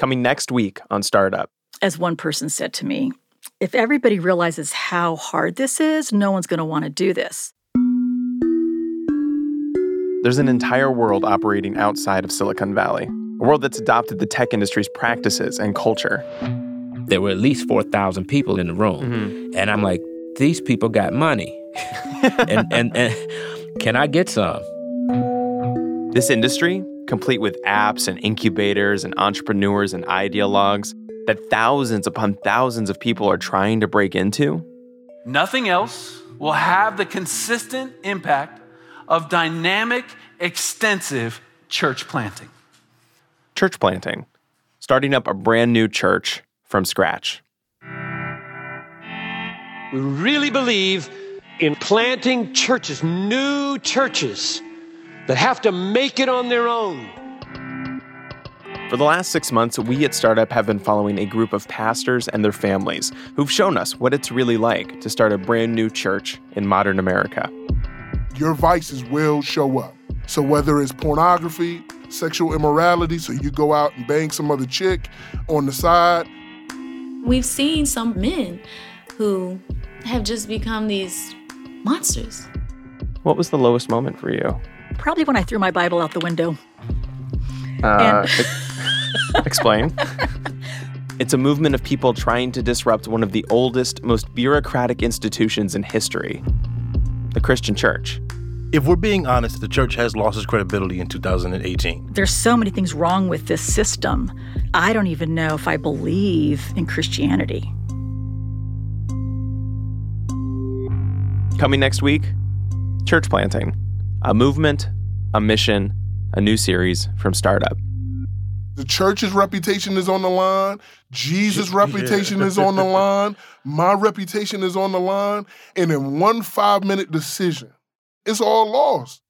Coming next week on Startup. As one person said to me, if everybody realizes how hard this is, no one's going to want to do this. There's an entire world operating outside of Silicon Valley, a world that's adopted the tech industry's practices and culture. There were at least 4,000 people in the room. Mm-hmm. And I'm like, these people got money. and, and, and can I get some? This industry, complete with apps and incubators and entrepreneurs and ideologues that thousands upon thousands of people are trying to break into, Nothing else will have the consistent impact of dynamic, extensive church planting. church planting, starting up a brand new church from scratch. We really believe in planting churches, new churches that have to make it on their own. For the last six months, we at Startup have been following a group of pastors and their families who've shown us what it's really like to start a brand new church in modern America. Your vices will show up. So whether it's pornography, sexual immorality, so you go out and bang some other chick on the side, We've seen some men who have just become these monsters. What was the lowest moment for you? Probably when I threw my Bible out the window. Uh, e- explain. It's a movement of people trying to disrupt one of the oldest, most bureaucratic institutions in history the Christian church. If we're being honest, the church has lost its credibility in 2018. There's so many things wrong with this system. I don't even know if I believe in Christianity. Coming next week, church planting, a movement, a mission, a new series from Startup. the church's reputation is on the line, Jesus' reputation is on the line, my reputation is on the line, and in one five minute decision, it's all lost.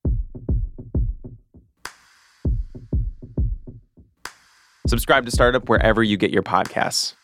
Subscribe to Startup wherever you get your podcasts.